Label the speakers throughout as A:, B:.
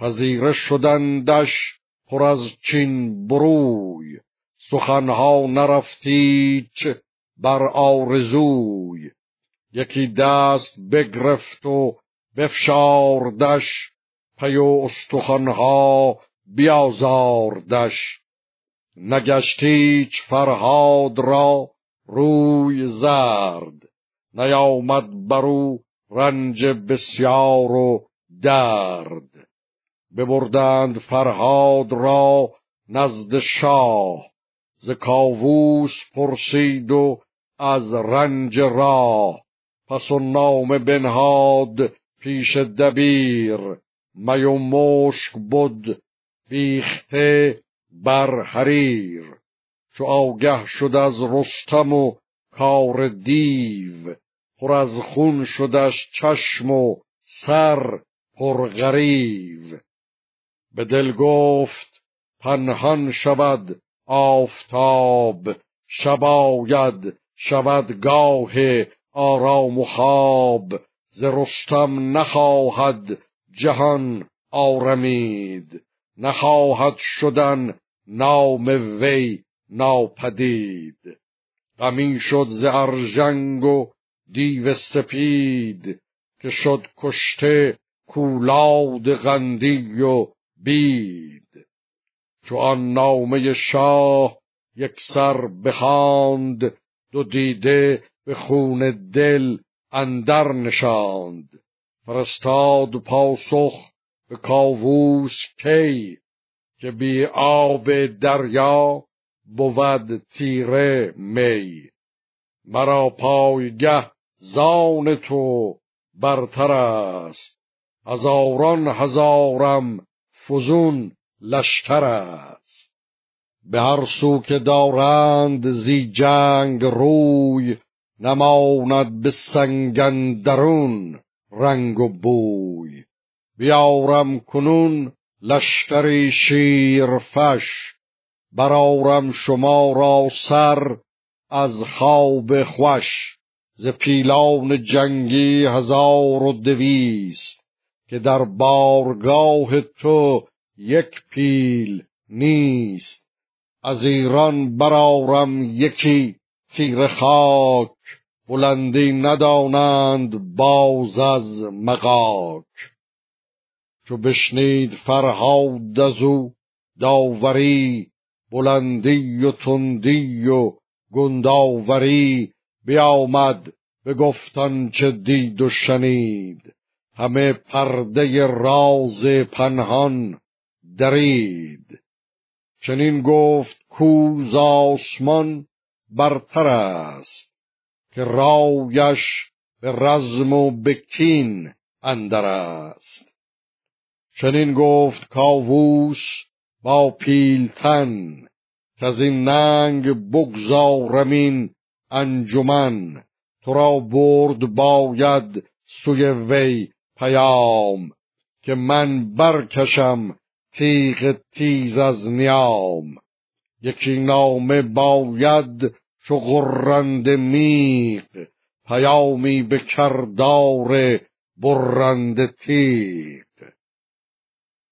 A: پذیره شدندش پر از چین بروی. سخنها نرفتیچ بر آرزوی. یکی دست بگرفت و بفشاردش پی و استخوانها بیازاردش. نگشتیچ فرهاد را روی زرد. نیامد برو رنج بسیار و درد. ببردند فرهاد را نزد شاه. ز کاووس پرسید و از رنج راه. پس و نام بنهاد پیش دبیر. می و مشک بود بیخته بر حریر. چو آگه شد از رستم و کار دیو پر از خون شدش چشم و سر پرغریو به دل گفت پنهان شود آفتاب شباید شود گاه آرام و خواب ز رستم نخواهد جهان آرمید نخواهد شدن نام وی ناپدید. غمی شد ز ارژنگ و دیو سپید که شد کشته کولاد غندی و بید چو آن نامه شاه یک سر بخواند دو دیده به خون دل اندر نشاند. فرستاد پاسخ به کاووس کی که بی آب دریا بود تیره می. مرا پایگه زان تو برتر است. هزاران هزارم فزون لشکر است. به هر سو که دارند زی جنگ روی نماند به سنگندرون رنگ و بوی. بیارم کنون لشکری شیرفش برارم شما را سر از خواب خوش. ز پیلان جنگی هزار و دویست. که در بارگاه تو یک پیل نیست. از ایران برارم یکی تیر خاک بلندی ندانند باز از مقاک چو بشنید فرهاد از او داوری بلندی و تندی و گنداوری بیامد به گفتن چه دید و شنید. همه پرده راز پنهان درید. چنین گفت کوز آسمان برتر است که رایش به رزم و به کین اندر است. چنین گفت کاووس با پیلتن که از این ننگ بگذارمین انجمن تو را برد باید سوی وی پیام که من برکشم تیغ تیز از نیام. یکی نامه باید چو غرند میغ پیامی به کردار برند تیغ.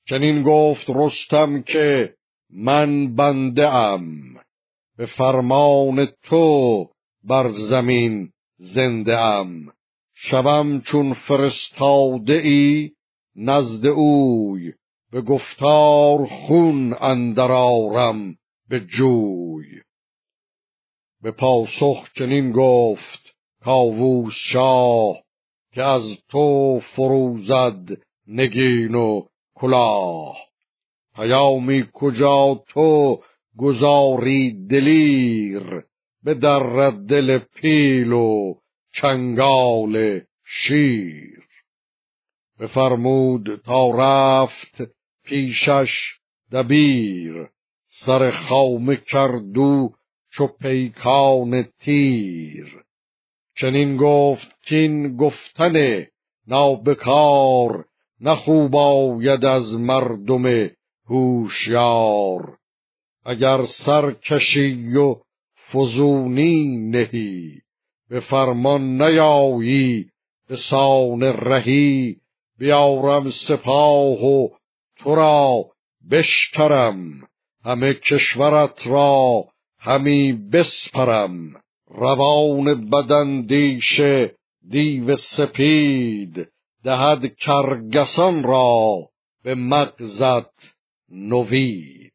A: چنین گفت رستم که من بنده ام به فرمان تو بر زمین زنده ام. شوم چون فرستاده ای نزد اوی به گفتار خون اندرارم به جوی. به پاسخ چنین گفت کاووس شاه که از تو فروزد نگین و کلاه. پیامی کجا تو گذاری دلیر به در دل پیل و چنگال شیر. بفرمود تا رفت پیشش دبیر سر خامه کردو چو پیکان تیر. چنین گفت کین گفتن نابکار نخوب آید از مردم هوشیار. اگر سرکشی و فزونی نهی به فرمان نیایی به سان رهی بیارم سپاه و تو را بشکرم. همه کشورت را همی بسپرم. روان بدندیش دیو سپید دهد کرگسان را به مغزت نوید.